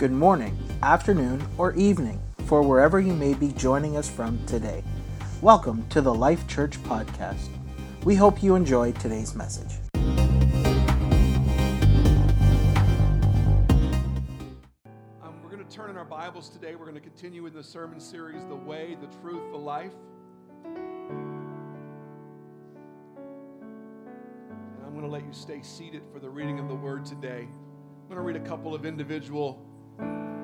good morning, afternoon, or evening for wherever you may be joining us from today. Welcome to the Life Church Podcast. We hope you enjoy today's message. Um, we're going to turn in our Bibles today. We're going to continue in the sermon series, The Way, the Truth, the Life. And I'm going to let you stay seated for the reading of the Word today. I'm going to read a couple of individual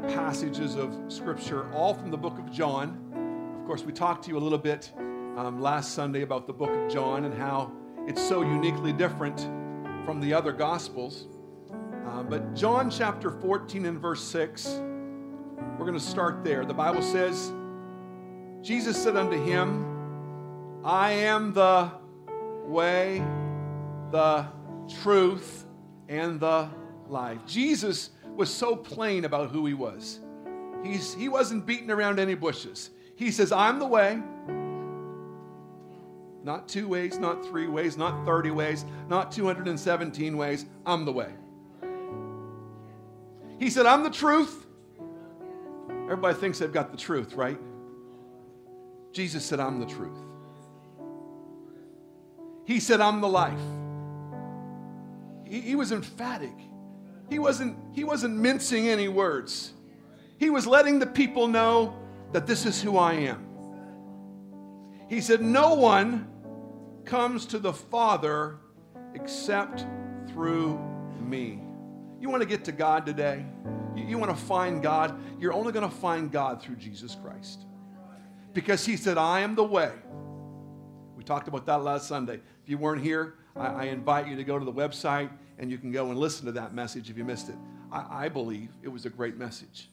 passages of Scripture, all from the book of John. Of course, we talked to you a little bit um, last Sunday about the book of John and how it's so uniquely different from the other Gospels. Uh, but John chapter 14 and verse 6, we're going to start there. The Bible says, Jesus said unto him, I am the way, the truth, and the life. Jesus was so plain about who he was. He's, he wasn't beating around any bushes. He says, I'm the way. Not two ways, not three ways, not 30 ways, not 217 ways. I'm the way. He said, I'm the truth. Everybody thinks they've got the truth, right? Jesus said, I'm the truth. He said, I'm the life. He, he, was emphatic. He wasn't, he wasn't mincing any words. He was letting the people know that this is who I am. He said, No one comes to the Father except through me. You want to get to God today? You, want to find God? You're only going to find God through Jesus Christ. Because He said, I am the way. We talked about that last Sunday. If you weren't here, I, I invite you to go to the website and you can go and listen to that message if you missed it. I, I believe it was a great message.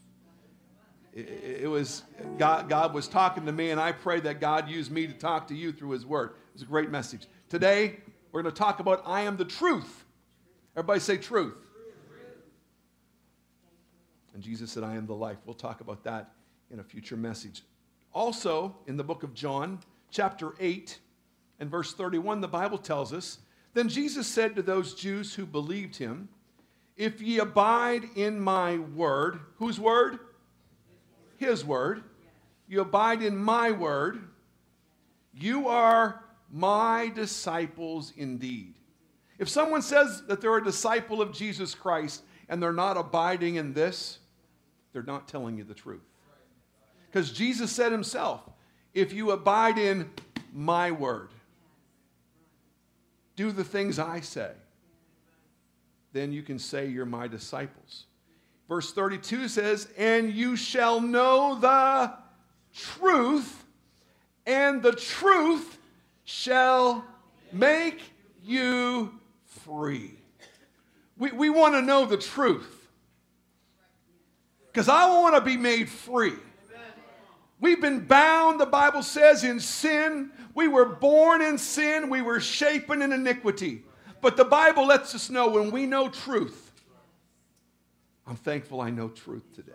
It, it, was God, God was talking to me, and I pray that God used me to talk to you through His Word. It was a great message. Today, we're going to talk about I am the truth. Everybody say truth. And Jesus said, I am the life. We'll talk about that in a future message. Also, in the book of John, chapter 8 and verse 31, the Bible tells us Then Jesus said to those Jews who believed him, If ye abide in my word, whose word? His word. You abide in my word. You are my disciples indeed. If someone says that they're a disciple of Jesus Christ and they're not abiding in this, they're not telling you the truth. Because Jesus said himself, if you abide in my word, do the things I say, then you can say you're my disciples. Verse 32 says, And you shall know the truth, and the truth shall make you free. We, we want to know the truth because I want to be made free. We've been bound, the Bible says, in sin. We were born in sin. We were shapen in iniquity. But the Bible lets us know when we know truth, I'm thankful I know truth today.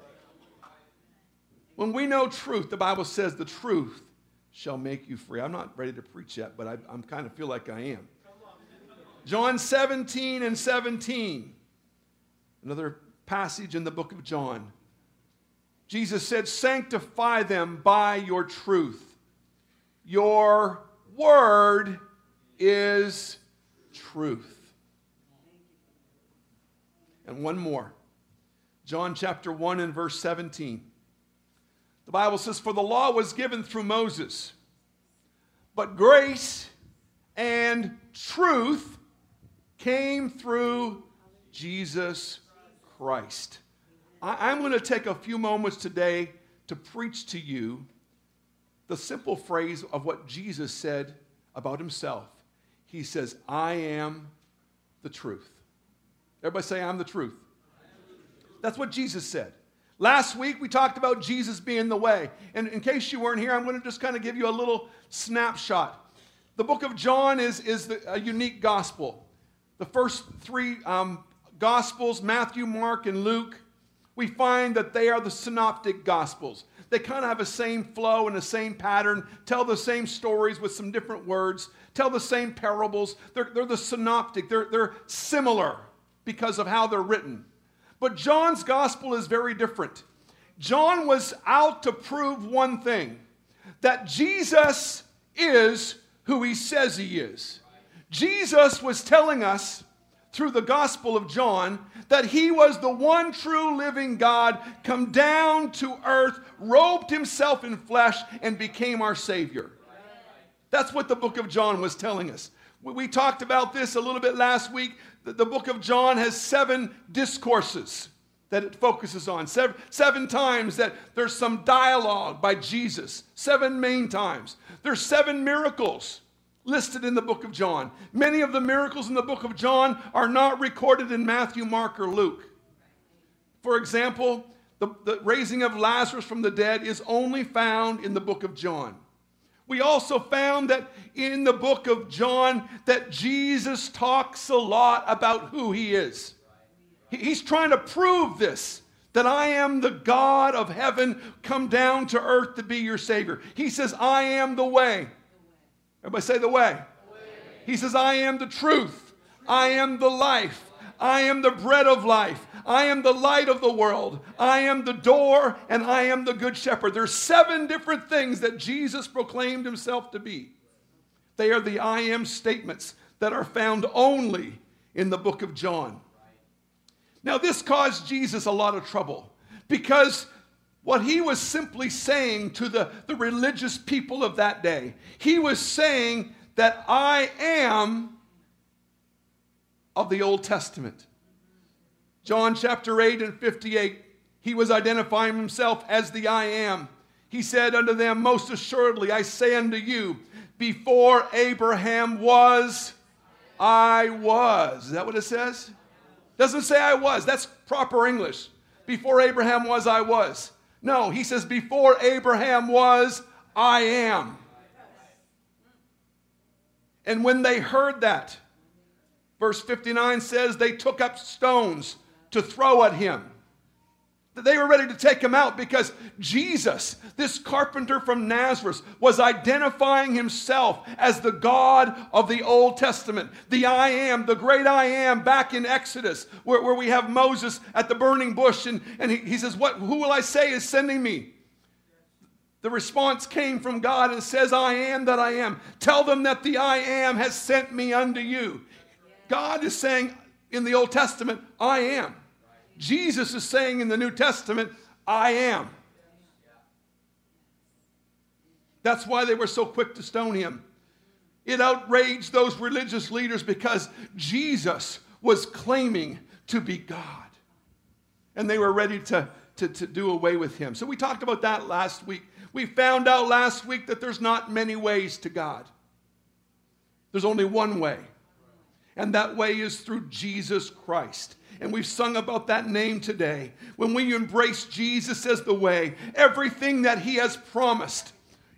When we know truth, the Bible says the truth shall make you free. I'm not ready to preach yet, but I am kind of feel like I am. John 17 and 17, another passage in the book of John. Jesus said, Sanctify them by your truth. Your word is truth. And one more. John chapter 1 and verse 17. The Bible says, For the law was given through Moses, but grace and truth came through Jesus Christ. I, am going to take a few moments today to preach to you the simple phrase of what Jesus said about himself. He says, I am the truth. Everybody say, I'm the truth. That's what Jesus said. Last week we talked about Jesus being the way. And in case you weren't here, I'm going to just kind of give you a little snapshot. The book of John is, is the, a unique gospel. The first three um, gospels, Matthew, Mark, and Luke, we find that they are the synoptic gospels. They kind of have the same flow and the same pattern, tell the same stories with some different words, tell the same parables. They're, they're the synoptic, they're, they're similar because of how they're written. But John's gospel is very different. John was out to prove one thing that Jesus is who he says he is. Jesus was telling us through the Gospel of John that he was the one true living God come down to earth, robed himself in flesh, and became our Savior. That's what the book of John was telling us. We talked about this a little bit last week. The book of John has seven discourses that it focuses on. Seven, seven, times that there's some dialogue by Jesus. Seven main times. There's seven miracles listed in the book of John. Many of the miracles in the book of John are not recorded in Matthew, Mark, or Luke. For example, the, the raising of Lazarus from the dead is only found in the book of John. We also found that in the book of John that Jesus talks a lot about who he is. He's trying to prove this that I am the God of heaven come down to earth to be your Savior. He says, I am the way. Everybody say the way. He says, I am the truth. I am the life. I am the bread of life. I am the light of the world. I am the door and I am the good shepherd. There's seven different things that Jesus proclaimed himself to be. They are the I am statements that are found only in the book of John. Now, this caused Jesus a lot of trouble because what he was simply saying to the, the religious people of that day, he was saying that I am of the Old Testament. John chapter 8 and 58, he was identifying himself as the I am. He said unto them, Most assuredly, I say unto you, before Abraham was, I was. Is that what it says? Doesn't say I was. That's proper English. Before Abraham was, I was. No, he says, Before Abraham was, I am. And when they heard that, verse 59 says, they took up stones to throw at him. They were ready to take him out because Jesus, this carpenter from Nazareth, was identifying himself as the God of the Old Testament. The I am, the great I am, back in Exodus, where, where we have Moses at the burning bush, and, and he, he says, what, Who will I say is sending me? The response came from God and says, I am that I am. Tell them that the I am has sent me unto you. God is saying in the Old Testament, I am. Jesus is saying in the New Testament, I am. That's why they were so quick to stone him. It outraged those religious leaders because Jesus was claiming to be God. And they were ready to, to, to do away with him. So we talked about that last week. We found out last week that there's not many ways to God, there's only one way. And that way is through Jesus Christ. And we've sung about that name today. When we embrace Jesus as the way, everything that He has promised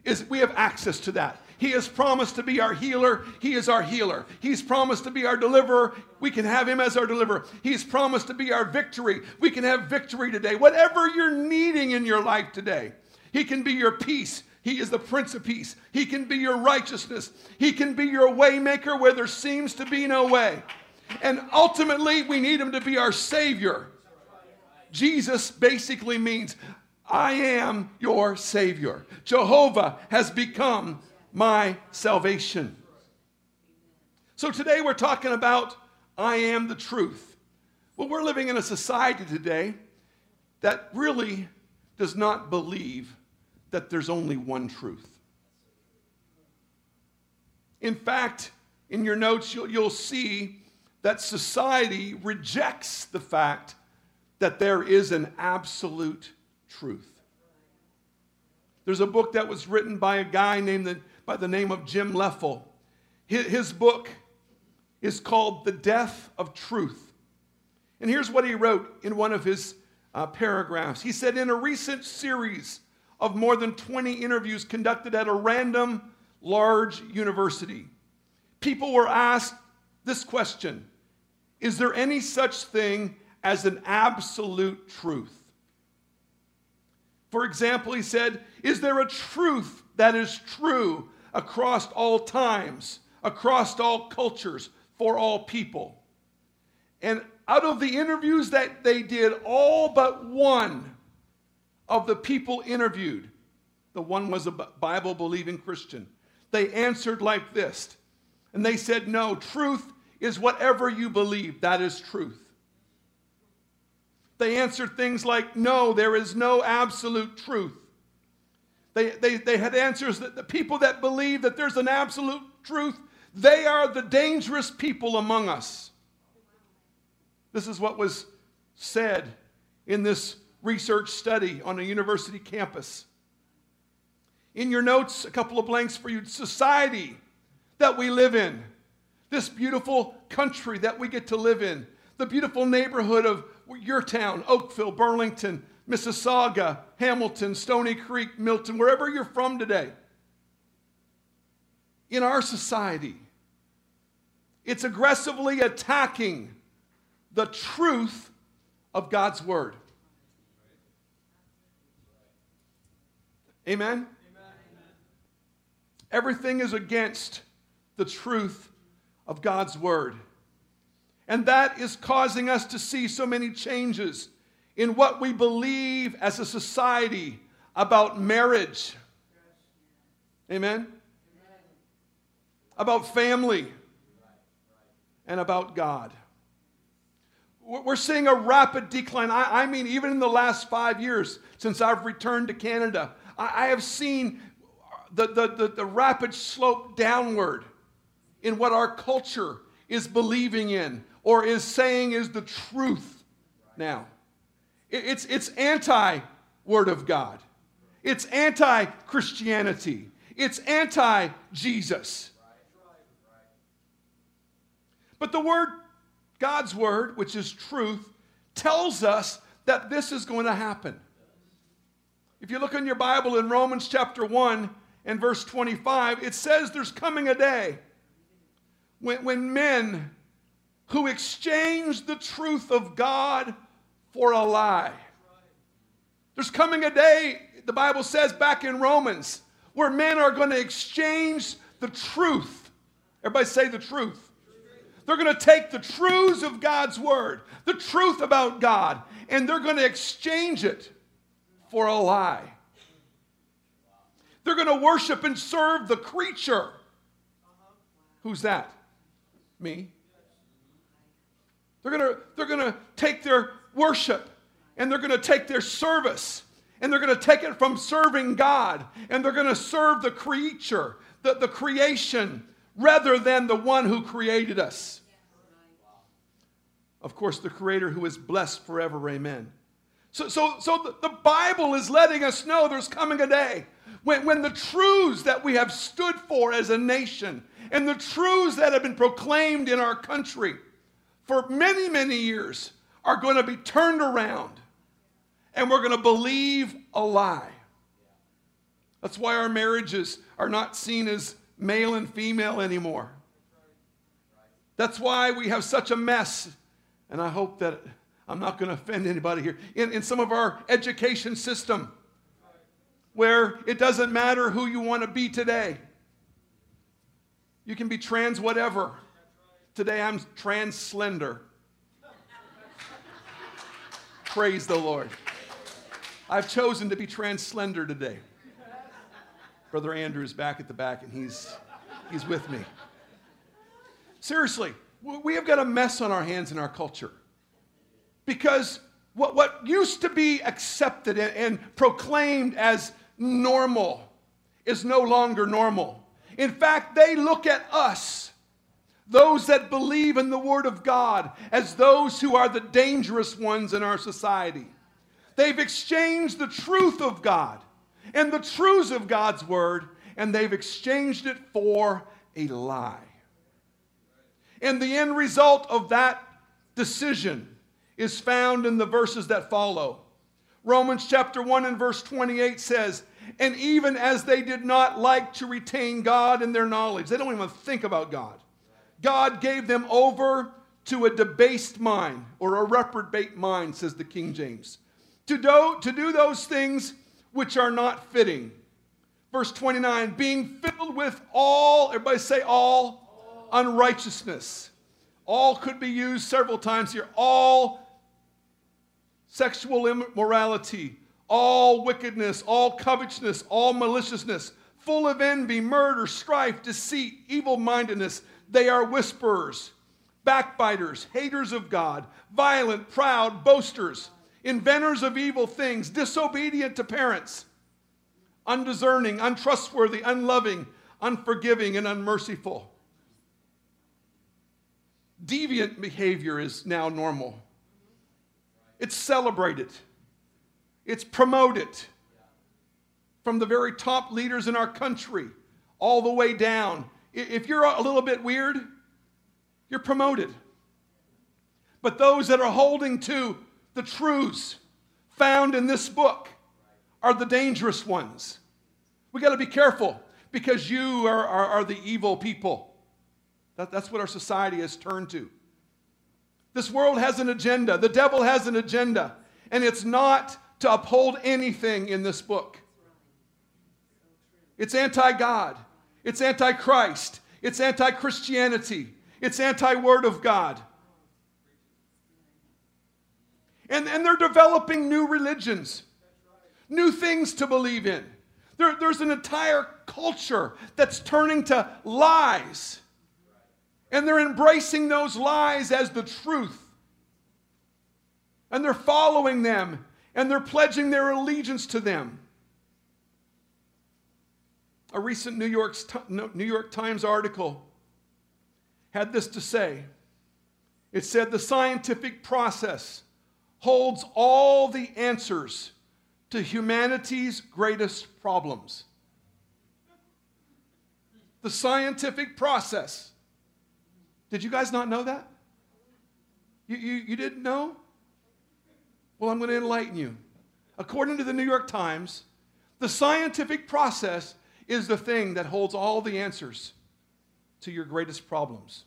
is we have access to that. He has promised to be our healer. He is our healer. He's promised to be our deliverer. We can have him as our deliverer. He's promised to be our victory. We can have victory today. Whatever you're needing in your life today, he can be your peace. He is the Prince of Peace. He can be your righteousness. He can be your waymaker where there seems to be no way. And ultimately, we need him to be our Savior. Jesus basically means, I am your Savior. Jehovah has become my salvation. So today we're talking about, I am the truth. Well, we're living in a society today that really does not believe that there's only one truth. In fact, in your notes, you'll, you'll see that society rejects the fact that there is an absolute truth. There's a book that was written by a guy named the, by the name of Jim Leffel. His, his book is called The Death of Truth. And here's what he wrote in one of his uh, paragraphs. He said, In a recent series of more than 20 interviews conducted at a random large university, people were asked this question Is there any such thing as an absolute truth? For example, he said, Is there a truth that is true across all times, across all cultures, for all people? And out of the interviews that they did, all but one of the people interviewed, the one was a Bible believing Christian, they answered like this. And they said, No, truth is whatever you believe, that is truth. They answered things like, No, there is no absolute truth. They, they, they had answers that the people that believe that there's an absolute truth, they are the dangerous people among us. This is what was said in this research study on a university campus. In your notes, a couple of blanks for you society that we live in, this beautiful country that we get to live in, the beautiful neighborhood of your town, Oakville, Burlington, Mississauga, Hamilton, Stoney Creek, Milton, wherever you're from today. In our society, it's aggressively attacking the truth of God's Word. Amen? Amen? Everything is against the truth of God's Word. And that is causing us to see so many changes in what we believe as a society about marriage. Amen? About family and about God. We're seeing a rapid decline. I, mean, even in the last five years since I've returned to Canada, I, have seen the, the, the, the rapid slope downward in what our culture is believing in or is saying is the truth now. It's, it's anti Word of God, it's anti Christianity, it's anti Jesus. But the Word, God's Word, which is truth, tells us that this is going to happen. If you look in your Bible in Romans chapter 1 and verse 25, it says there's coming a day when, when men who exchange the truth of God for a lie. There's coming a day, the Bible says back in Romans, where men are going to exchange the truth. Everybody say the truth. They're going to take the truths of God's word, the truth about God, and they're going to exchange it for a lie. They're going to worship and serve the creature. Who's that? Me. They're going to, they're going to take their worship and they're going to take their service and they're going to take it from serving God and they're going to serve the creature, the, the creation, rather than the one who created us. Of course, the Creator who is blessed forever. Amen. So, so, so the, Bible is letting us know there's coming a day when, when the truths that we have stood for as a nation and the truths that have been proclaimed in our country for many, many years are going to be turned around and we're going to believe a lie. That's why our marriages are not seen as male and female anymore. That's why we have such a mess. And I hope that I'm not going to offend anybody here. In, in some of our education system, where it doesn't matter who you want to be today, you can be trans whatever. Today I'm trans slender. Praise the Lord. I've chosen to be trans slender today. Brother Andrew is back at the back and he's, he's with me. Seriously, we have got a mess on our hands in our culture. Because what, what used to be accepted and, and proclaimed as normal is no longer normal. In fact, they look at us those that believe in the Word of God as those who are the dangerous ones in our society. They've exchanged the truth of God and the truths of God's Word, and they've exchanged it for a lie. And the end result of that decision is found in the verses that follow. Romans chapter 1 and verse 28 says, And even as they did not like to retain God in their knowledge, they don't even think about God. God gave them over to a debased mind or a reprobate mind, says the King James, to do, to do those things which are not fitting. Verse 29 being filled with all, everybody say all, all. unrighteousness, All could be used several times here. All sexual immorality, all wickedness, all covetousness, all maliciousness, full of envy, murder, strife, deceit, evil mindedness. They are whisperers, backbiters, haters of God, violent, proud, boasters, inventors of evil things, disobedient to parents, undiscerning, untrustworthy, unloving, unforgiving, and unmerciful. Deviant behavior is now normal. It's celebrated, it's promoted from the very top leaders in our country all the way down. If you're a little bit weird, you're promoted. But those that are holding to the truths found in this book are the dangerous ones. We got to be careful because you are, are, are the evil people. That, that's what our society has turned to. This world has an agenda. The devil has an agenda. And it's not to uphold anything in this book. It's anti God. It's anti Christ. It's anti Christianity. It's anti Word of God. And, and they're developing new religions, new things to believe in. There, there's an entire culture that's turning to lies and they're embracing those lies as the truth. And they're following them and they're pledging their allegiance to them. A recent New, New York Times article had this to say it said, The scientific process holds all the answers to humanity's greatest problems. The scientific process did you guys not know that? You, you, you didn't know? Well, I'm going to enlighten you. According to the New York Times, the scientific process is the thing that holds all the answers to your greatest problems.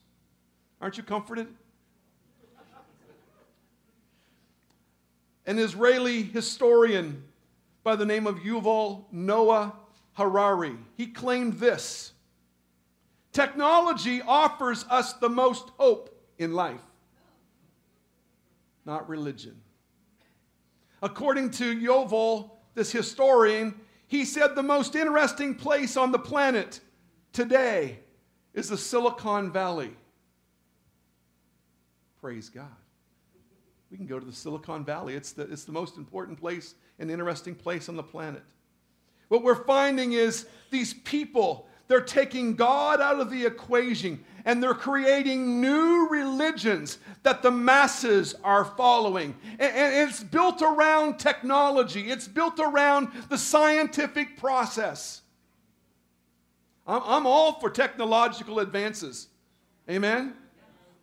Aren't you comforted? An Israeli historian by the name of Yuval Noah Harari, he claimed this Technology offers us the most hope in life, not religion. According to Yuval, this historian, he said the most interesting place on the planet today is the Silicon Valley. Praise God. We can go to the Silicon Valley. It's the, it's the most important place and interesting place on the planet. What we're finding is these people they're taking God out of the equation and they're creating new religions that the masses are following. And it's built around technology, it's built around the scientific process. I'm all for technological advances. Amen?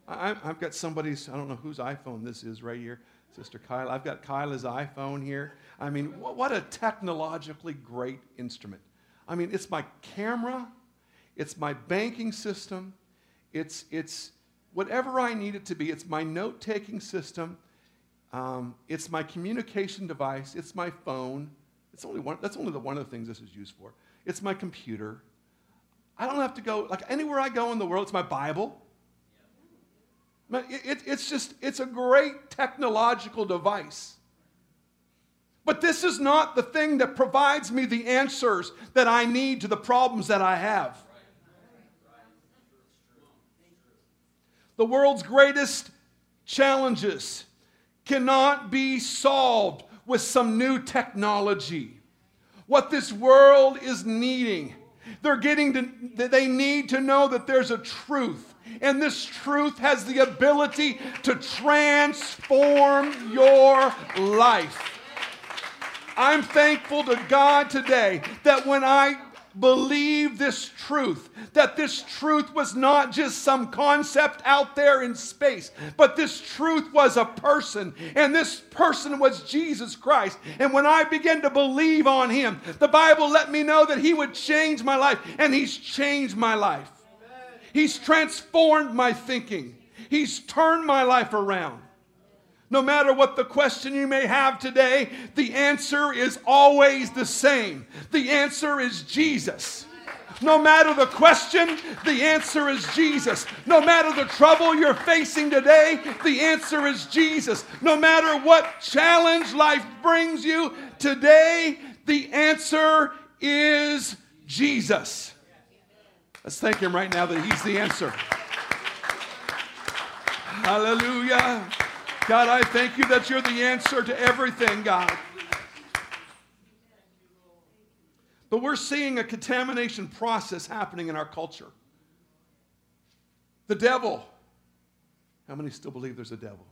I've got somebody's, I don't know whose iPhone this is right here, Sister Kyle. I've got Kyla's iPhone here. I mean, what a technologically great instrument. I mean, it's my camera, it's my banking system, it's, it's whatever I need it to be. It's my note taking system, um, it's my communication device, it's my phone. It's only one, that's only the one of the things this is used for. It's my computer. I don't have to go, like anywhere I go in the world, it's my Bible. It, it, it's just, it's a great technological device. But this is not the thing that provides me the answers that I need to the problems that I have. The world's greatest challenges cannot be solved with some new technology. What this world is needing, they're getting to, they need to know that there's a truth. And this truth has the ability to transform your life. I'm thankful to God today that when I believe this truth, that this truth was not just some concept out there in space, but this truth was a person, and this person was Jesus Christ. And when I began to believe on him, the Bible let me know that he would change my life, and he's changed my life. He's transformed my thinking, he's turned my life around. No matter what the question you may have today, the answer is always the same. The answer is Jesus. No matter the question, the answer is Jesus. No matter the trouble you're facing today, the answer is Jesus. No matter what challenge life brings you today, the answer is Jesus. Let's thank Him right now that He's the answer. Hallelujah. God, I thank you that you're the answer to everything, God. But we're seeing a contamination process happening in our culture. The devil. How many still believe there's a devil?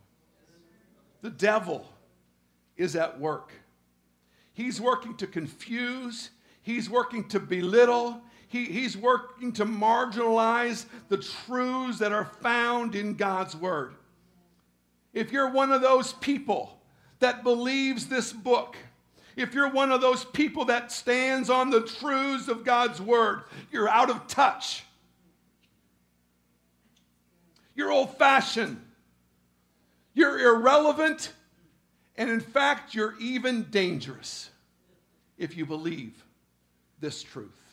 The devil is at work. He's working to confuse, he's working to belittle, he, he's working to marginalize the truths that are found in God's Word. If you're one of those people that believes this book, if you're one of those people that stands on the truths of God's Word, you're out of touch. You're old fashioned. You're irrelevant. And in fact, you're even dangerous if you believe this truth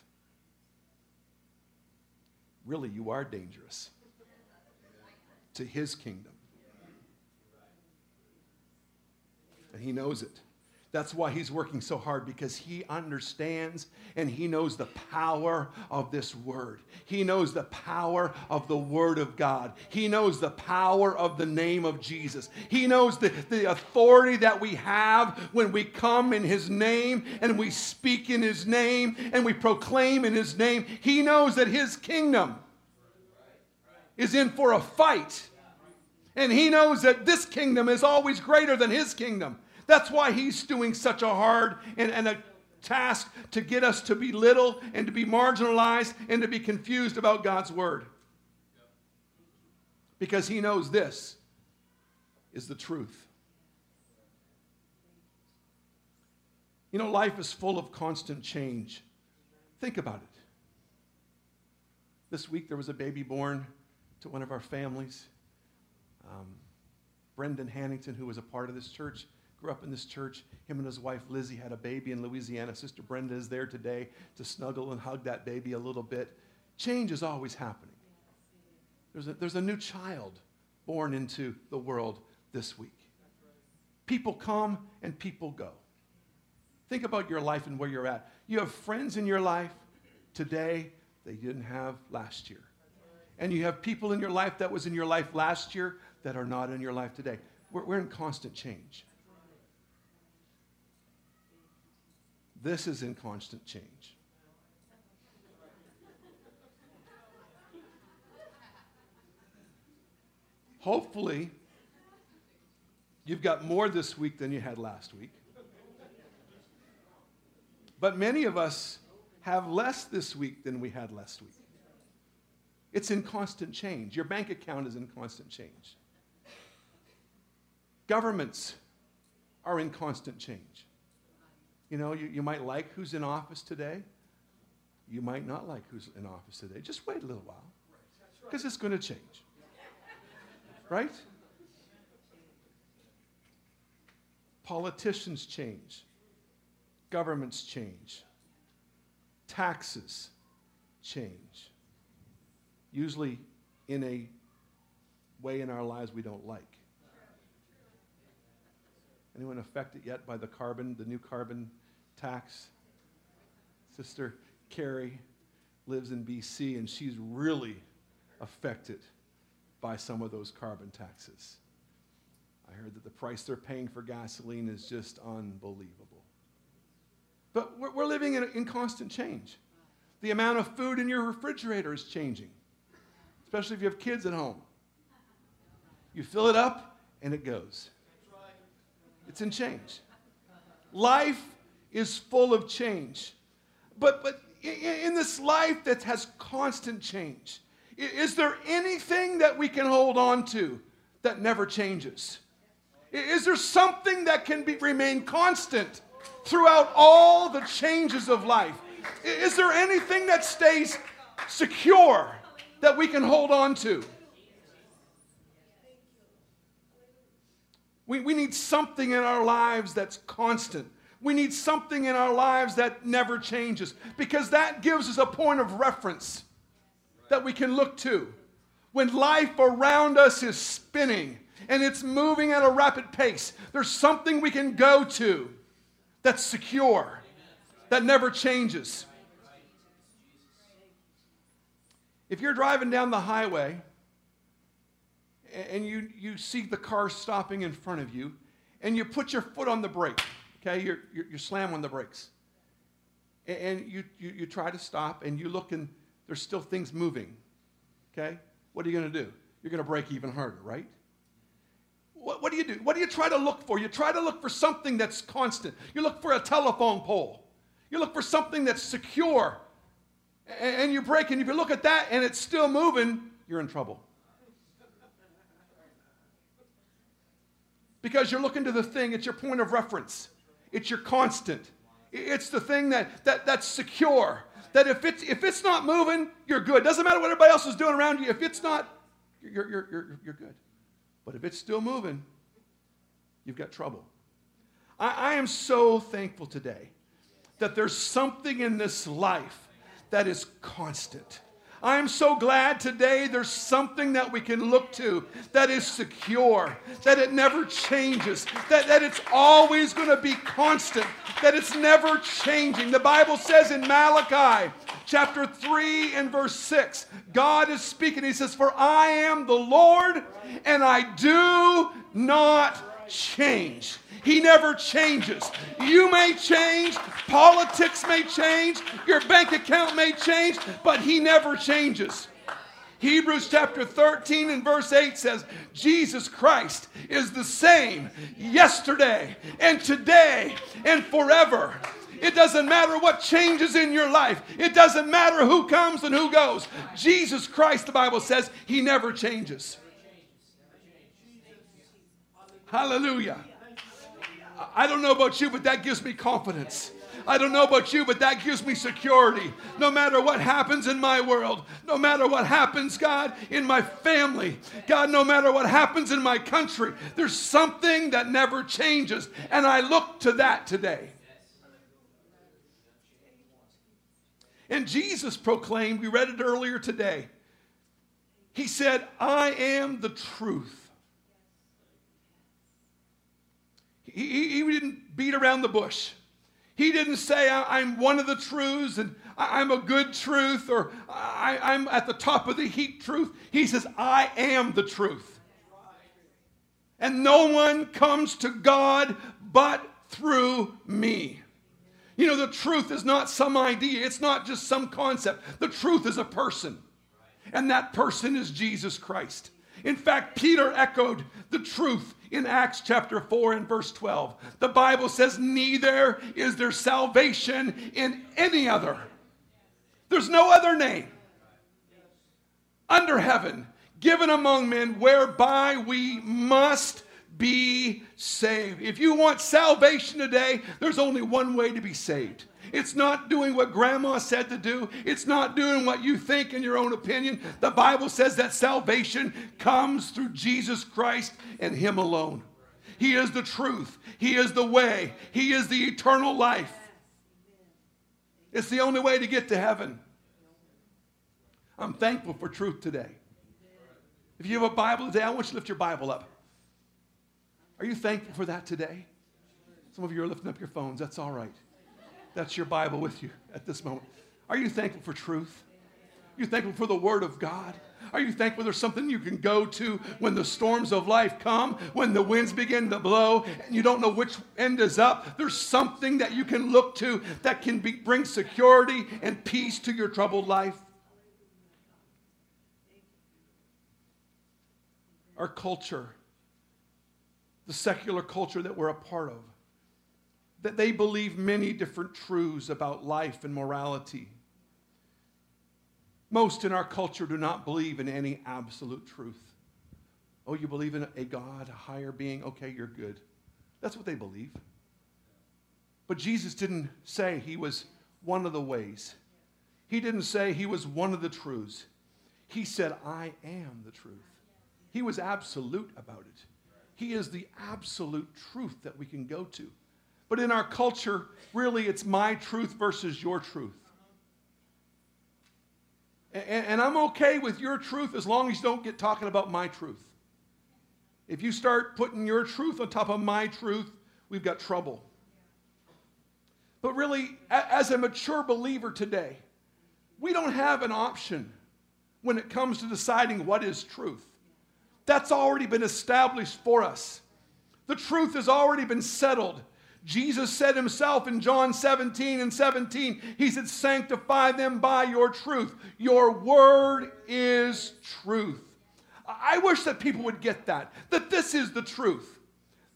really you are dangerous to his kingdom. And he knows it. That's why he's working so hard because he understands and he knows the power of this word. He knows the power of the word of God. He knows the power of the name of Jesus. He knows the, the authority that we have when we come in his name and we speak in his name and we proclaim in his name. He knows that his kingdom is in for a fight. And he knows that this kingdom is always greater than his kingdom. That's why he's doing such a hard and, and a task to get us to be little and to be marginalized and to be confused about God's word. Because he knows this is the truth. You know, life is full of constant change. Think about it. This week there was a baby born to one of our families. Um, Brendan Hannington, who was a part of this church, grew up in this church. Him and his wife Lizzie had a baby in Louisiana. Sister Brenda is there today to snuggle and hug that baby a little bit. Change is always happening. There's a, there's a new child born into the world this week. People come and people go. Think about your life and where you're at. You have friends in your life today they didn't have last year. And you have people in your life that was in your life last year that are not in your life today. We're, we're in constant change. This is in constant change. Hopefully, you've got more this week than you had last week. But many of us have less this week than we had last week. It's in constant change. Your bank account is in constant change. Governments are in constant change. You know, you, you might like who's in office today. You might not like who's in office today. Just wait a little while because it's going to change. Right? Politicians change, governments change, taxes change, usually in a way in our lives we don't like. Anyone affected yet by the carbon, the new carbon tax? Sister Carrie lives in BC and she's really affected by some of those carbon taxes. I heard that the price they're paying for gasoline is just unbelievable. But we're, living in, in constant change. The amount of food in your refrigerator is changing, especially if you have kids at home. You fill it up and it goes. It's in change. Life is full of change. But, but in this life that has constant change, is there anything that we can hold on to that never changes? Is there something that can be, remain constant throughout all the changes of life? Is there anything that stays secure that we can hold on to? We, we need something in our lives that's constant. We need something in our lives that never changes because that gives us a point of reference that we can look to. When life around us is spinning and it's moving at a rapid pace, there's something we can go to that's secure, that never changes. If you're driving down the highway and you, you see the car stopping in front of you and you put your foot on the brake, okay, you're, you're, you slam on the brakes, and you, you, you try to stop and you look and there's still things moving, okay, what are you going to do? You're going to brake even harder, right? What, what do you do? What do you try to look for? You try to look for something that's constant. You look for a telephone pole. You look for something that's secure. And, and you brake, and if you look at that and it's still moving, you're in trouble. Because you're looking to the thing, it's your point of reference, it's your constant. It's the thing that, that, that's secure. That if it's, if it's not moving, you're good. Doesn't matter what everybody else is doing around you. If it's not, you're, you're, you're, you're good. But if it's still moving, you've got trouble. I, I am so thankful today that there's something in this life that is constant. I am so glad today there's something that we can look to that is secure, that it never changes, that, that it's always going to be constant, that it's never changing. The Bible says in Malachi chapter 3 and verse 6, God is speaking. He says, For I am the Lord and I do not change. He never changes. You may change, politics may change, your bank account may change, but He never changes. Hebrews chapter 13 and verse 8 says, Jesus Christ is the same yesterday and today and forever. It doesn't matter what changes in your life. It doesn't matter who comes and who goes. Jesus Christ, the Bible says, He never changes. Hallelujah. I don't know about you, but that gives me confidence. I don't know about you, but that gives me security. No matter what happens in my world, no matter what happens, God, in my family, God, no matter what happens in my country, there's something that never changes. And I look to that today. And Jesus proclaimed, we read it earlier today. He said, I am the truth. He, he didn't beat around the bush. He didn't say, I'm one of the truths and I'm a good truth or I, am at the top of the heap truth. He says, I am the truth. And no one comes to God but through me. You know, the truth is not some idea, it's not just some concept. The truth is a person, and that person is Jesus Christ. In fact, Peter echoed the truth in Acts chapter 4 and verse 12. The Bible says, Neither is there salvation in any other. There's no other name under heaven given among men whereby we must be saved. If you want salvation today, there's only one way to be saved it's not doing what grandma said to do. It's not doing what you think in your own opinion. The Bible says that salvation comes through Jesus Christ and Him alone. He is the truth, He is the way, He is the eternal life. It's the only way to get to heaven. I'm thankful for truth today. If you have a Bible today, I want you to lift your Bible up. Are you thankful for that today? Some of you are lifting up your phones. That's all right. That's your Bible with you at this moment. Are you thankful for truth? Are you thankful for the Word of God? Are you thankful there's something you can go to when the storms of life come, when the winds begin to blow, and you don't know which end is up? There's something that you can look to that can be, bring security and peace to your troubled life. Our culture, the secular culture that we're a part of, that they believe many different truths about life and morality. Most in our culture do not believe in any absolute truth. Oh, you believe in a God, a higher being? Okay, you're good. That's what they believe. But Jesus didn't say he was one of the ways. He didn't say he was one of the truths. He said, I am the truth. He was absolute about it. He is the absolute truth that we can go to. But in our culture, really, it's my truth versus your truth. And, and I'm okay with your truth as long as you don't get talking about my truth. If you start putting your truth on top of my truth, we've got trouble. But really, as a mature believer today, we don't have an option when it comes to deciding what is truth. That's already been established for us. The truth has already been settled. Jesus said himself in John 17 and 17, He said, Sanctify them by your truth. Your word is truth. I wish that people would get that, that this is the truth.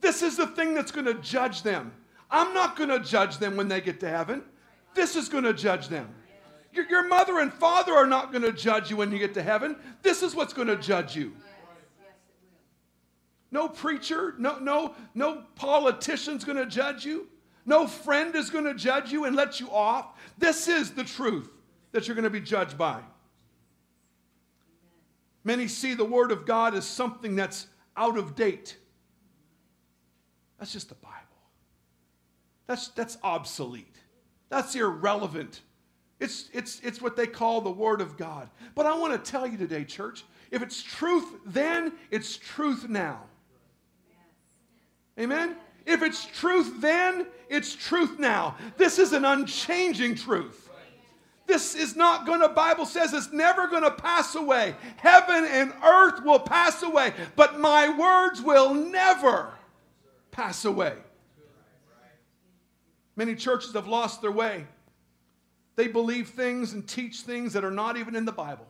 This is the thing that's going to judge them. I'm not going to judge them when they get to heaven. This is going to judge them. Your, your mother and father are not going to judge you when you get to heaven. This is what's going to judge you. No preacher, no, no, no politician's to judge you. No friend is to judge you and let you off. This is the truth that you're to be judged by. Many see the Word of God as something that's out of date. That's just the Bible. That's, that's obsolete. That's irrelevant. It's, it's, it's what they call the Word of God. But I want to tell you today, church, if it's truth then, it's truth now. Amen? If it's truth then, it's truth now. This is an unchanging truth. This is not going to, Bible says it's never going to pass away. Heaven and earth will pass away, but my words will never pass away. Many churches have lost their way. They believe things and teach things that are not even in the Bible.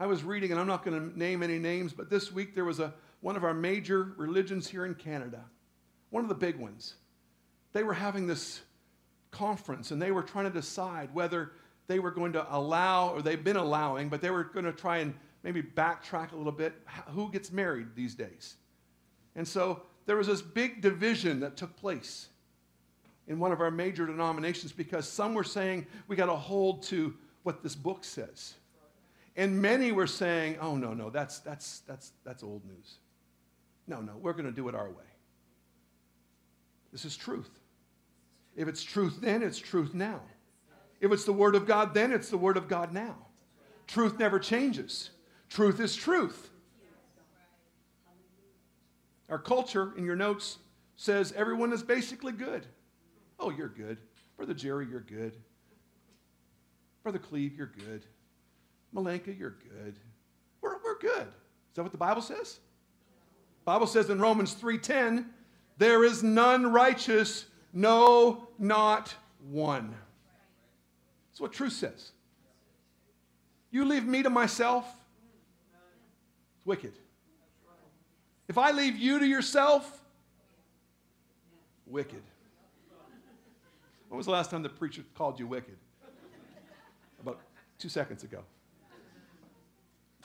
I was reading, and I'm not going to name any names, but this week there was a, one of our major religions here in Canada, one of the big ones. They were having this conference, and they were trying to decide whether they were going to allow, or they've been allowing, but they were going to try and maybe backtrack a little bit who gets married these days. And so there was this big division that took place in one of our major denominations because some were saying we got to hold to what this book says. And many were saying, oh, no, no, that's, that's, that's, that's old news. No, no, we're going to do it our way. This is truth. If it's truth then, it's truth now. If it's the Word of God, then it's the Word of God now. Truth never changes. Truth is truth. Our culture, in your notes, says everyone is basically good. Oh, you're good. Brother Jerry, you're good. Brother Cleve, you're good. Malenka, you're good. We're, we're good. Is that what the Bible says? Bible says in Romans 3:10, there is none righteous, no, not one. That's what truth says. You leave me to myself, it's wicked. If I leave you to yourself, wicked. When was the last time the preacher called you wicked? About two seconds ago.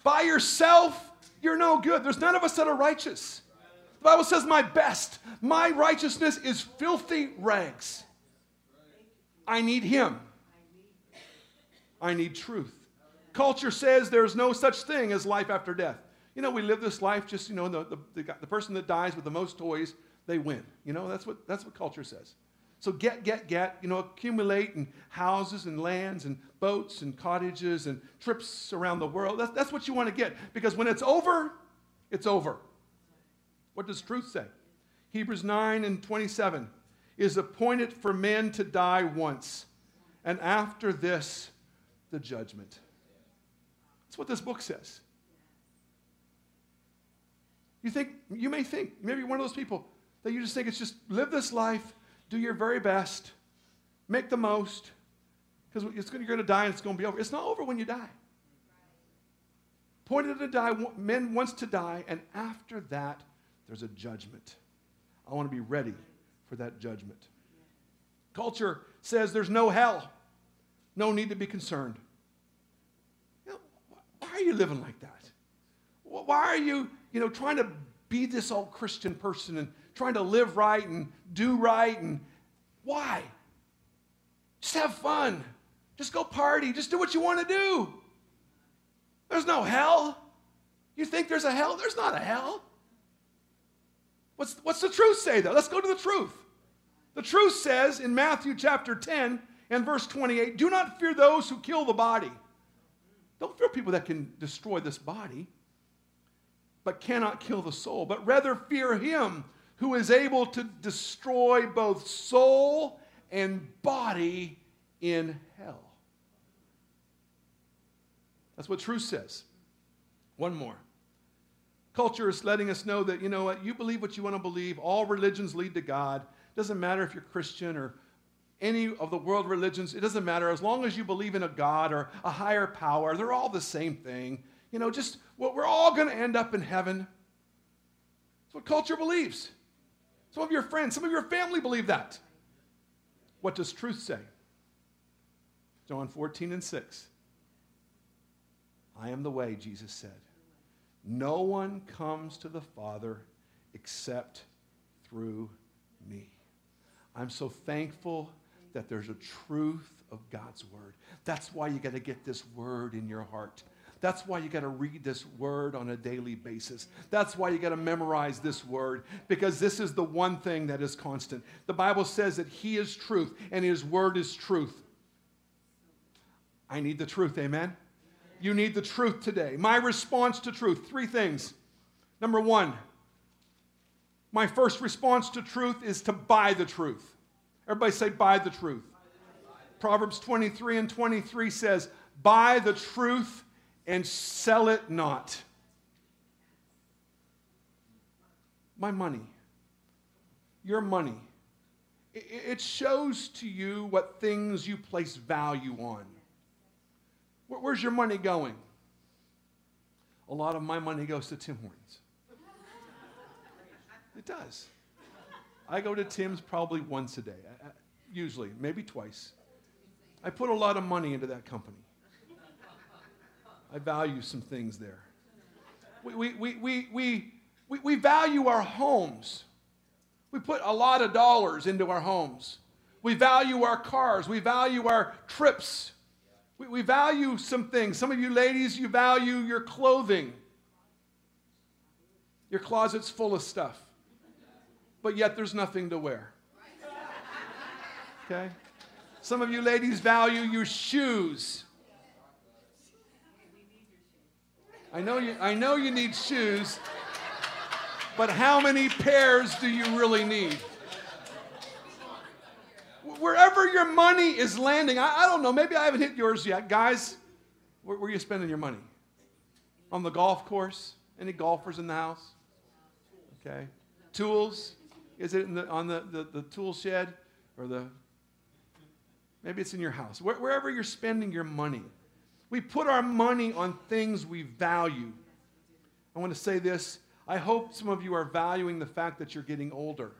By yourself, you're no good. There's none of us that are righteous. The Bible says, My best, my righteousness is filthy rags. I need Him. I need truth. Culture says there's no such thing as life after death. You know, we live this life just, you know, the, the, the, the person that dies with the most toys, they win. You know, that's what, that's what culture says. So get, get, get, you know, accumulate in houses and lands and boats and cottages and trips around the world. That's, that's what you want to get because when it's over, it's over. What does truth say? Hebrews 9 and 27 is appointed for men to die once, and after this, the judgment. That's what this book says. You think, you may think, maybe you're one of those people that you just think it's just live this life, do your very best, make the most, because you're going to die and it's going to be over. It's not over when you die. Pointed to die, men wants to die, and after that, there's a judgment. I want to be ready for that judgment. Culture says there's no hell. No need to be concerned. You know, why are you living like that? Why are you, you know, trying to be this old Christian person and trying to live right and do right and why? Just have fun. Just go party. Just do what you want to do. There's no hell. You think there's a hell? There's not a hell. What's, what's the truth say, though? Let's go to the truth. The truth says in Matthew chapter 10 and verse 28 do not fear those who kill the body. Don't fear people that can destroy this body, but cannot kill the soul, but rather fear him who is able to destroy both soul and body in hell. That's what truth says. One more. Culture is letting us know that, you know what, you believe what you want to believe. All religions lead to God. It Doesn't matter if you're Christian or any of the world religions, it doesn't matter. As long as you believe in a God or a higher power, they're all the same thing. You know, just well, we're all going to end up in heaven. That's what culture believes. Some of your friends, some of your family believe that. What does truth say? John 14 and 6. I am the way, Jesus said. No one comes to the Father except through me. I'm so thankful that there's a truth of God's word. That's why you got to get this word in your heart. That's why you got to read this word on a daily basis. That's why you got to memorize this word because this is the one thing that is constant. The Bible says that He is truth and His word is truth. I need the truth, amen? You need the truth today. My response to truth three things. Number one, my first response to truth is to buy the truth. Everybody say, buy the truth. Proverbs 23 and 23 says, Buy the truth and sell it not. My money, your money, it shows to you what things you place value on. Where's your money going? A lot of my money goes to Tim Hortons. It does. I go to Tim's probably once a day, uh, uh, usually, maybe twice. I put a lot of money into that company. I value some things there. We, we, we, we, we, we, we value our homes. We put a lot of dollars into our homes. We value our cars. We value our trips. We, we value some things. Some of you ladies, you value your clothing. Your closet's full of stuff, but yet there's nothing to wear. Okay? Some of you ladies value your shoes. I know you, I know you need shoes, but how many pairs do you really need? wherever your money is landing, I, I, don't know, maybe I haven't hit yours yet. Guys, where, where are you spending your money? On the golf course? Any golfers in the house? Okay. Tools? Is it the, on the, the, the, tool shed or the. Maybe it's in your house. Where, wherever you're spending your money. We put our money on things we value. I want to say this. I hope some of you are valuing the fact that you're getting older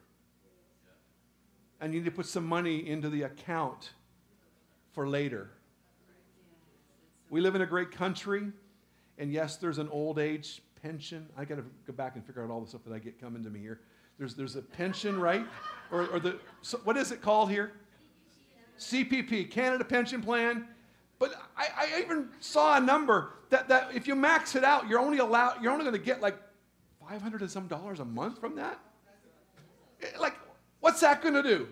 and you need to put some money into the account for later. We live in a great country, and yes, there's an old age pension. I got to go back and figure out all the stuff that I get coming to me here. There's, there's a pension, right? Or, or the, so what is it called here? CPP, Canada Pension Plan. But I, I even saw a number that, that if you max it out, you're only allowed, you're only going to get like 500 and some dollars a month from that. Eh, like, What's that going to do?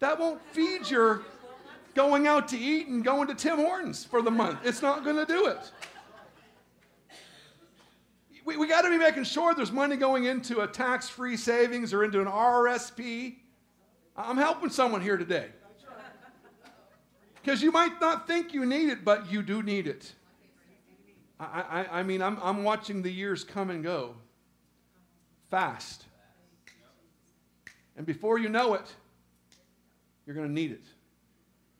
That won't feed your going out to eat and going to Tim Hortons for the month. It's not going to do it. We, we got to be making sure there's money going into a tax free savings or into an RRSP. I'm helping someone here today. Because you might not think you need it, but you do need it. I, I, I mean, I'm, I'm watching the years come and go fast. And before you know it, you're going to need it.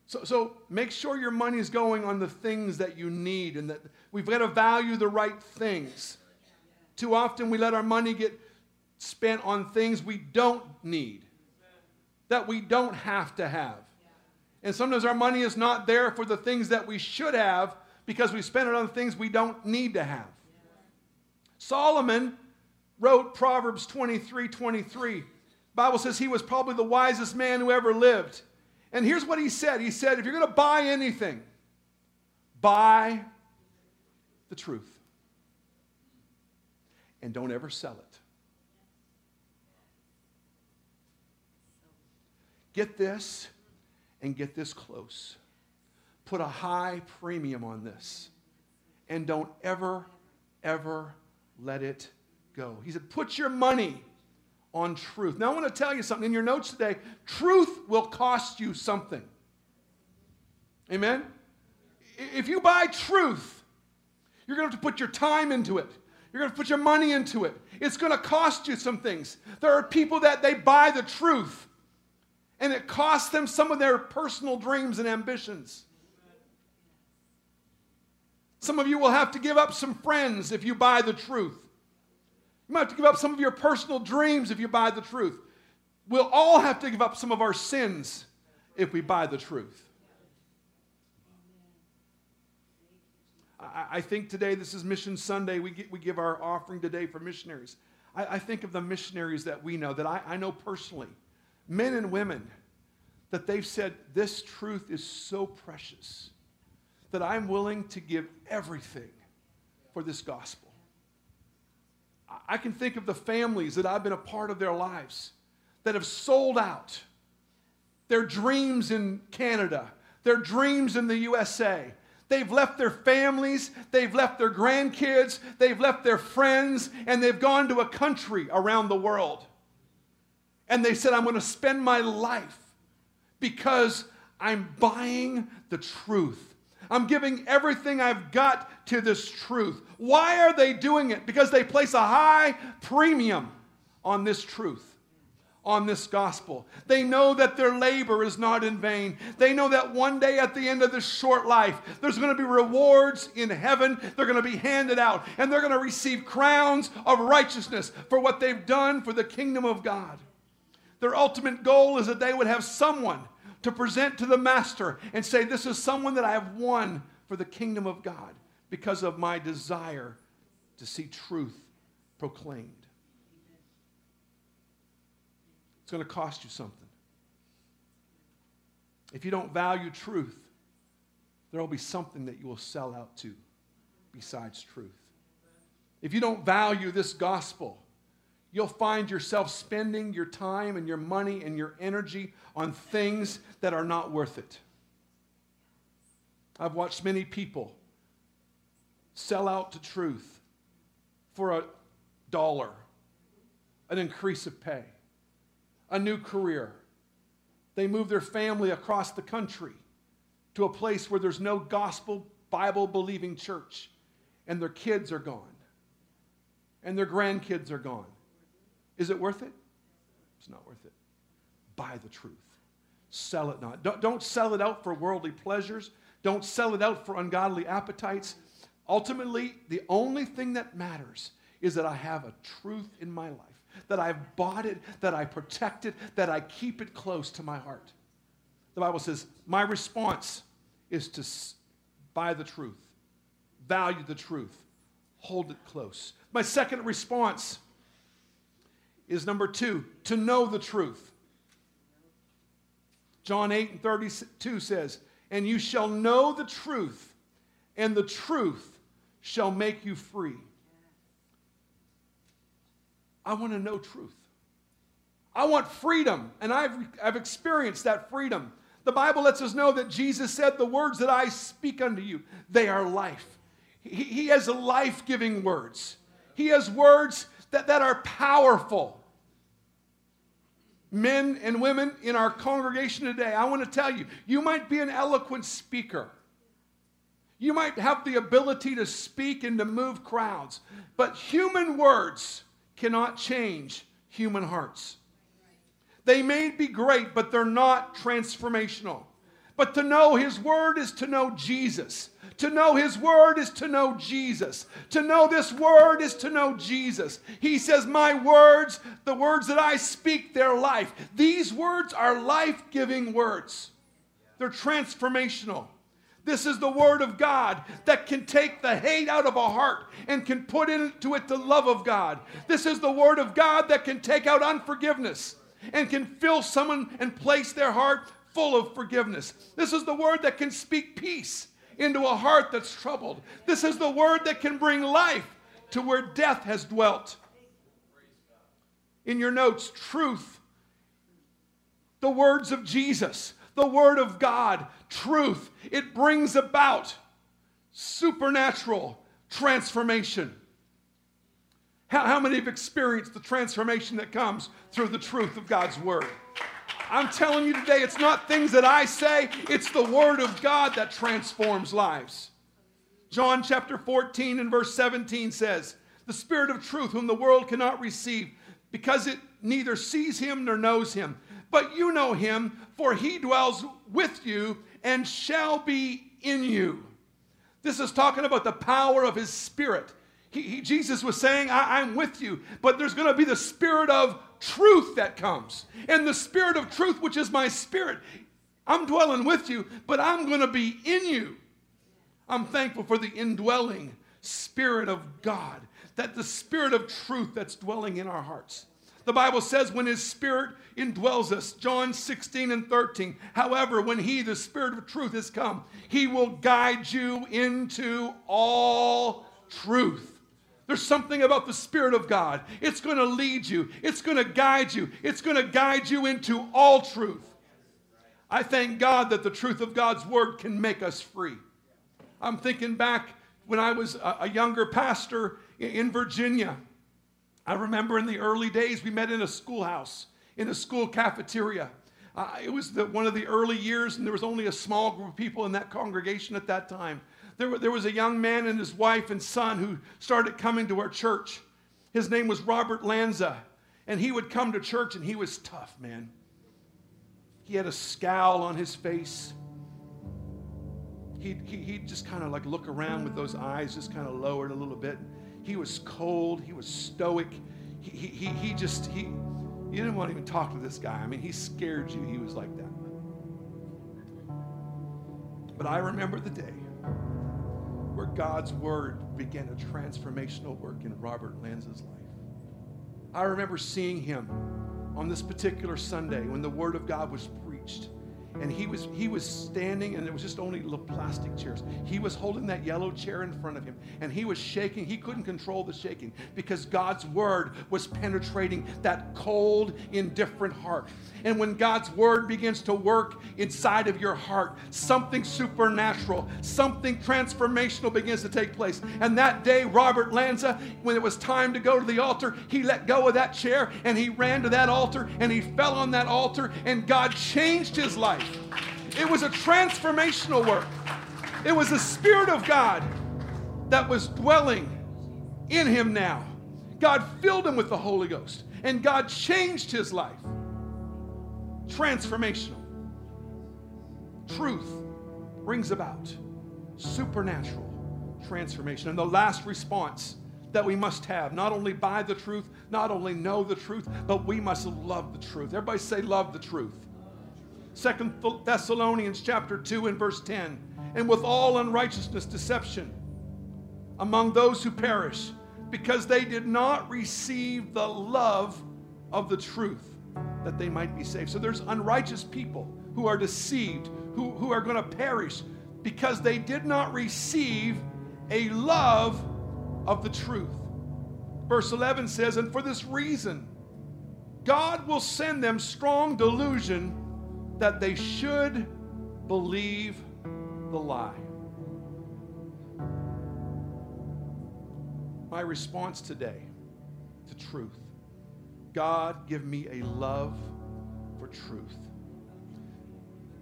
So, so make sure your money is going on the things that you need and that we've got to value the right things. Too often we let our money get spent on things we don't need, that we don't have to have. And sometimes our money is not there for the things that we should have because we spend it on things we don't need to have. Solomon wrote Proverbs 23 23. Bible says he was probably the wisest man who ever lived. And here's what he said He said, if you're going to buy anything, buy the truth. And don't ever sell it. get this and get this close. Put a high premium on this. And don't ever, ever let it go. He said, put your money on truth. Now, I want to tell you something. In your notes today, truth will cost you something. Amen? If you buy truth, you're going to have to put your time into it. You're going to put your money into it. It's going to cost you some things. There are people that they buy the truth, and it costs them some of their personal dreams and ambitions. Some of you will have to give up some friends if you buy the truth. You might have to give up some of your personal dreams if you buy the truth. We'll all have to give up some of our sins if we buy the truth. I, think today, this is Mission Sunday. We, get, we give our offering today for missionaries. I, I think of the missionaries that we know, that I, I know personally, men and women, that they've said, This truth is so precious that I'm willing to give everything for this gospel. I can think of the families that I've been a part of their lives that have sold out their dreams in Canada, their dreams in the USA. They've left their families, they've left their grandkids, they've left their friends, and they've gone to a country around the world. And they said, I'm going to spend my life because I'm buying the truth. I'm giving everything I've got to this truth. Why are they doing it? Because they place a high premium on this truth on this gospel. They know that their labor is not in vain. They know that one day at the end of this short life, there's going to be rewards in heaven. They're going to be handed out, and they're going to receive crowns of righteousness for what they've done for the kingdom of God. Their ultimate goal is that they would have someone to present to the master and say, This is someone that I have won for the kingdom of God because of my desire to see truth proclaimed. It's going to cost you something. If you don't value truth, there will be something that you will sell out to besides truth. If you don't value this gospel, you'll find yourself spending your time and your money and your energy on things that are not worth it. I've watched many people sell out to truth for a dollar, an increase of pay, a new career. They move their family across the country to a place where there's no gospel, Bible believing church, and their kids are gone, and their grandkids are gone is it worth it? It's not worth it. Buy the truth. Sell it not. Don't, don't sell it out for worldly pleasures. Don't sell it out for ungodly appetites. Ultimately, the only thing that matters is that I have a truth in my life, that I've bought it, that I protect it, that I keep it close to my heart. The Bible says, my response is to buy the truth, value the truth, hold it close. My second response is number two, to know the truth. John 8 and 32 says, And you shall know the truth, and the truth shall make you free. I want to know truth. I want freedom, and I've, I've experienced that freedom. The Bible lets us know that Jesus said, The words that I speak unto you, they are life. He, he has life giving words, He has words that, that are powerful. Men and women in our congregation today, I want to tell you, you might be an eloquent speaker. You might have the ability to speak and to move crowds, but human words cannot change human hearts. They may be great, but they're not transformational. But to know His Word is to know Jesus. To know His Word is to know Jesus. To know this Word is to know Jesus. He says, My words, the words that I speak, they're life. These words are life giving words, they're transformational. This is the Word of God that can take the hate out of a heart and can put into it the love of God. This is the Word of God that can take out unforgiveness and can fill someone and place their heart full of forgiveness. This is the word that can speak peace into a heart that's troubled. This is the word that can bring life to where death has dwelt. In your notes, truth the words of Jesus, the Word of God, truth. It brings about supernatural transformation. How, how many have experienced the transformation that comes through the truth of God's Word? I'm telling you today, it's not things that I say, it's the Word of God that transforms lives. John chapter 14 and verse 17 says, The Spirit of truth, whom the world cannot receive, because it neither sees him nor knows him. But you know him, for he dwells with you and shall be in you. This is talking about the power of his Spirit. He, he, Jesus was saying, I, I'm with you, but there's going to be the Spirit of truth that comes. And the Spirit of truth, which is my Spirit, I'm dwelling with you, but I'm going to be in you. I'm thankful for the indwelling Spirit of God, that the Spirit of truth that's dwelling in our hearts. The Bible says when His Spirit indwells us, John 16 and 13. However, when He, the Spirit of truth, has come, He will guide you into all truth. There's something about the Spirit of God. It's going to lead you, it's going to guide you, it's going to guide you into all truth. I thank God that the truth of God's Word can make us free. I'm thinking back when I was a, younger pastor in Virginia. I remember in the early days, we met in a schoolhouse, in a school cafeteria. Uh, it was the, one of the early years, and there was only a small group of people in that congregation at that time. There, there was a young man and his wife and son who started coming to our church. His name was Robert Lanza, and he would come to church, and he was tough, man. He had a scowl on his face he'd, he'd just kind of like look around with those eyes just kind of lowered a little bit. He was cold. He was stoic. He, he, he just, he, you didn't want to even talk to this guy. I mean, he scared you. He was like that. But I remember the day where God's word began a transformational work in Robert Lanza's life. I remember seeing him on this particular Sunday when the word of God was preached and he was he was standing and there was just only little plastic chairs. He was holding that yellow chair in front of him and he was shaking. He couldn't control the shaking because god's word was penetrating that cold indifferent heart. And when god's word begins to work inside of your heart something supernatural something transformational begins to take place. And that day robert lanza when it was time to go to the altar he let go of that chair and he ran to that altar and he fell on that altar and god changed his life it was a transformational work. It was the Spirit of God that was dwelling in him now. God filled him with the Holy Ghost, and God changed his life. Transformational. Truth brings about supernatural transformation. And the last response that we must have, not only by the truth, not only know the truth, but we must love the truth. Everybody say, Love the truth. Second Thessalonians chapter 2 and verse 10. And with all unrighteousness, deception among those who perish, because they did not receive the love of the truth that they might be saved. So there's unrighteous people who are deceived, who, who are going to perish because they did not receive a love of the truth. Verse 11 says, And for this reason, God will send them strong delusion that they should believe the lie. My response today to truth God, give me a love for truth.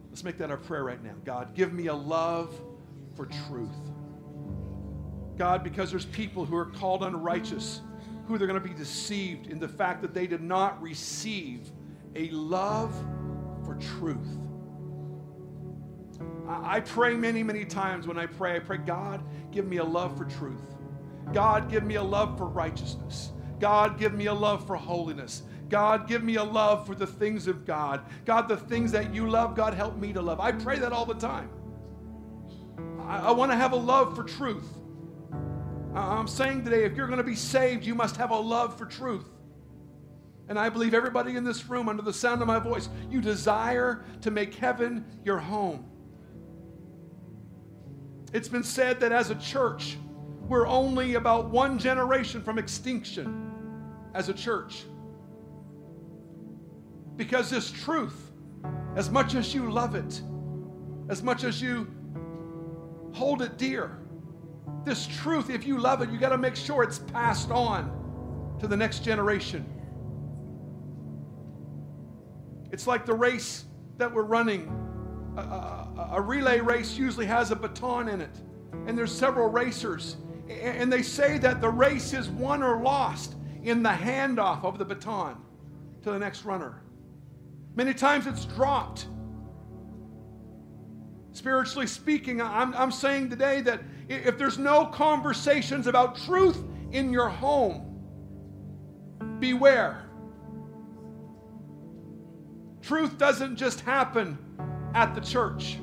Let's make that our prayer right now. God, give me a love for truth. God, because there's people who are called unrighteous, who they're going to be deceived in the fact that they did not receive a love truth. I pray many, many times when I pray, I pray, God, give me a love for truth. God, give me a love for righteousness. God, give me a love for holiness. God, give me a love for the things of God. God, the things that you love, God, help me to love. I pray that all the time. I, I want to have a love for truth. I'm saying today, if you're going to be saved, you must have a love for truth. And I believe everybody in this room, under the sound of my voice, you desire to make heaven your home. It's been said that as a church, we're only about one generation from extinction as a church. Because this truth as much as you love it, as much as you hold it dear, this truth, if you love it, you got to make sure it's passed on to the next generation. It's like the race that we're running. A, a, a, relay race usually has a baton in it, and there's several racers. And they say that the race is won or lost in the handoff of the baton to the next runner. Many times it's dropped. Spiritually speaking, I'm, I'm saying today that if there's no conversations about truth in your home, beware. Truth doesn't just happen at the church.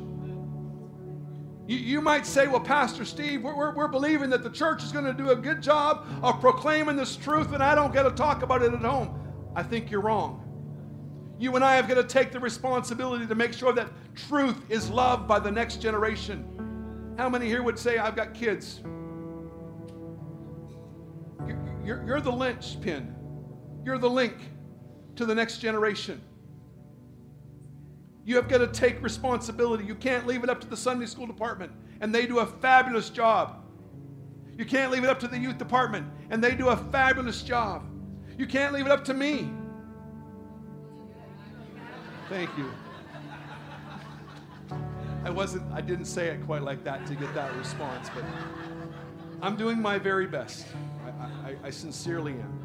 You, you might say, well, Pastor Steve, we're, we're, believing that the church is going to do a good job of proclaiming this truth and I don't get to talk about it at home. I think you're wrong. You and I have got to take the responsibility to make sure that truth is loved by the next generation. How many here would say, I've got kids? You're, you're, you're the linchpin, you're the link to the next generation. You have got to take responsibility. You can't leave it up to the Sunday school department, and they do a fabulous job. You can't leave it up to the youth department, and they do a fabulous job. You can't leave it up to me. Thank you. I wasn't, I didn't say it quite like that to get that response, but I'm doing my very best. I, I, I sincerely am.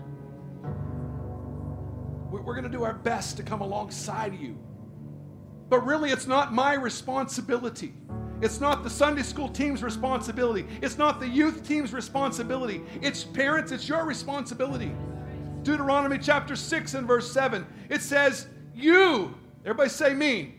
We're going to do our best to come alongside you. But really, it's not my responsibility. It's not the Sunday school team's responsibility. It's not the youth team's responsibility. It's parents, it's your responsibility. Deuteronomy chapter 6 and verse 7, it says, You Everybody say me.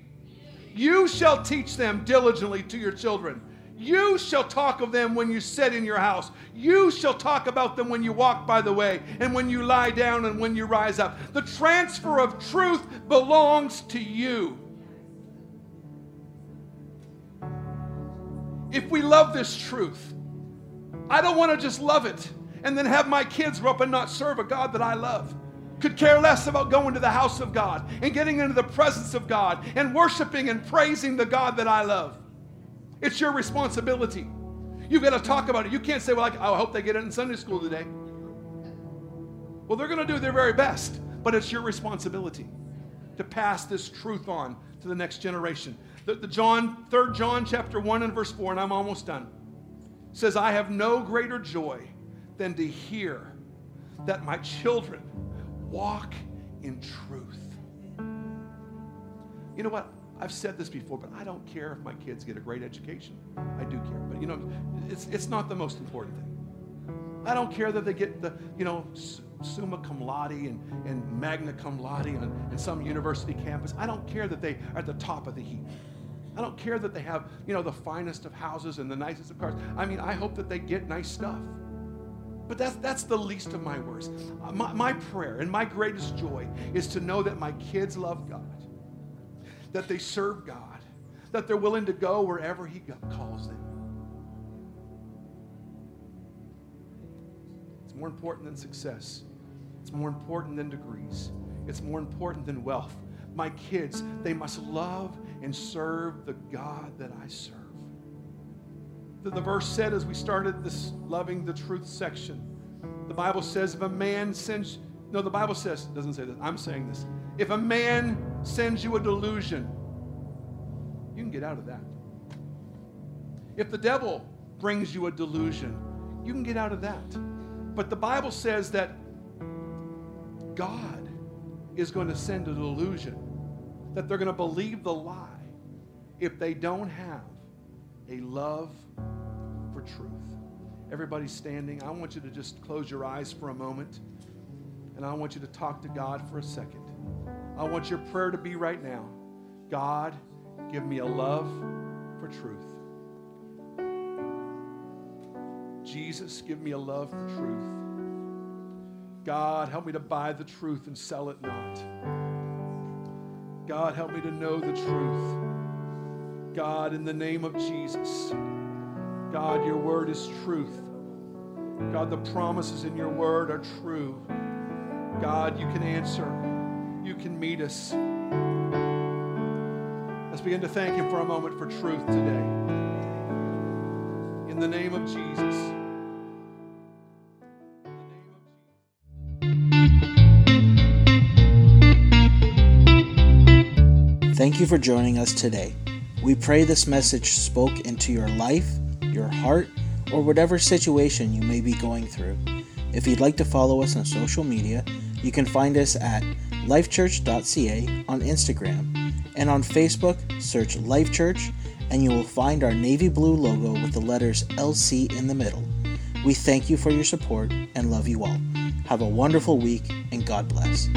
You shall teach them diligently to your children. You shall talk of them when you sit in your house. You shall talk about them when you walk by the way, and when you lie down, and when you rise up. The transfer of truth belongs to you. If we love this truth, I don't want to just love it and then have my kids grow up and not serve a God that I love could care less about going to the house of God and getting into the presence of God and worshiping and praising the God that I love. It's your responsibility. You've got to talk about it. You can't say, Well, I hope they get it in Sunday school today. Well, they're going to do their very best, but it's your responsibility to pass this truth on to the next generation. The, the John, 3 John chapter 1 and verse 4, and I'm almost done, says, I have no greater joy than to hear that my children walk in truth. You know what? I've said this before, but I don't care if my kids get a great education. I do care, but you know, it's, it's not the most important thing. I don't care that they get the, you know, summa cum laude and, and magna cum laude on, in some university campus. I don't care that they are at the top of the heap. I don't care that they have, you know, the finest of houses and the nicest of cars. I mean, I hope that they get nice stuff. But that's, that's the least of my worries. Uh, my, my prayer and my greatest joy is to know that my kids love God, that they serve God, that they're willing to go wherever He calls them. It's more important than success, it's more important than degrees, it's more important than wealth. My kids, they must love and serve the God that I serve the, the verse said as we started this loving the truth section. The Bible says if a man sends, no, the Bible says, doesn't say this, I'm saying this. If a man sends you a delusion, you can get out of that. If the devil brings you a delusion, you can get out of that. But the Bible says that God is going to send a delusion, that they're going to believe the lie if they don't have a love for truth. Everybody's standing. I want you to just close your eyes for a moment. And I want you to talk to God for a second. I want your prayer to be right now God, give me a love for truth. Jesus, give me a love for truth. God, help me to buy the truth and sell it not. God, help me to know the truth. God, in the name of Jesus. God, your word is truth. God, the promises in your word are true. God, you can answer. You can meet us. Let's begin to thank Him for a moment for truth today. In the name of Jesus. Thank you for joining us today. We pray this message spoke into your life, your heart, or whatever situation you may be going through. If you'd like to follow us on social media, you can find us at lifechurch.ca on Instagram, and on Facebook, search Life Church, and you will find our navy blue logo with the letters LC in the middle. We thank you for your support and love you all. Have a wonderful week, and God bless.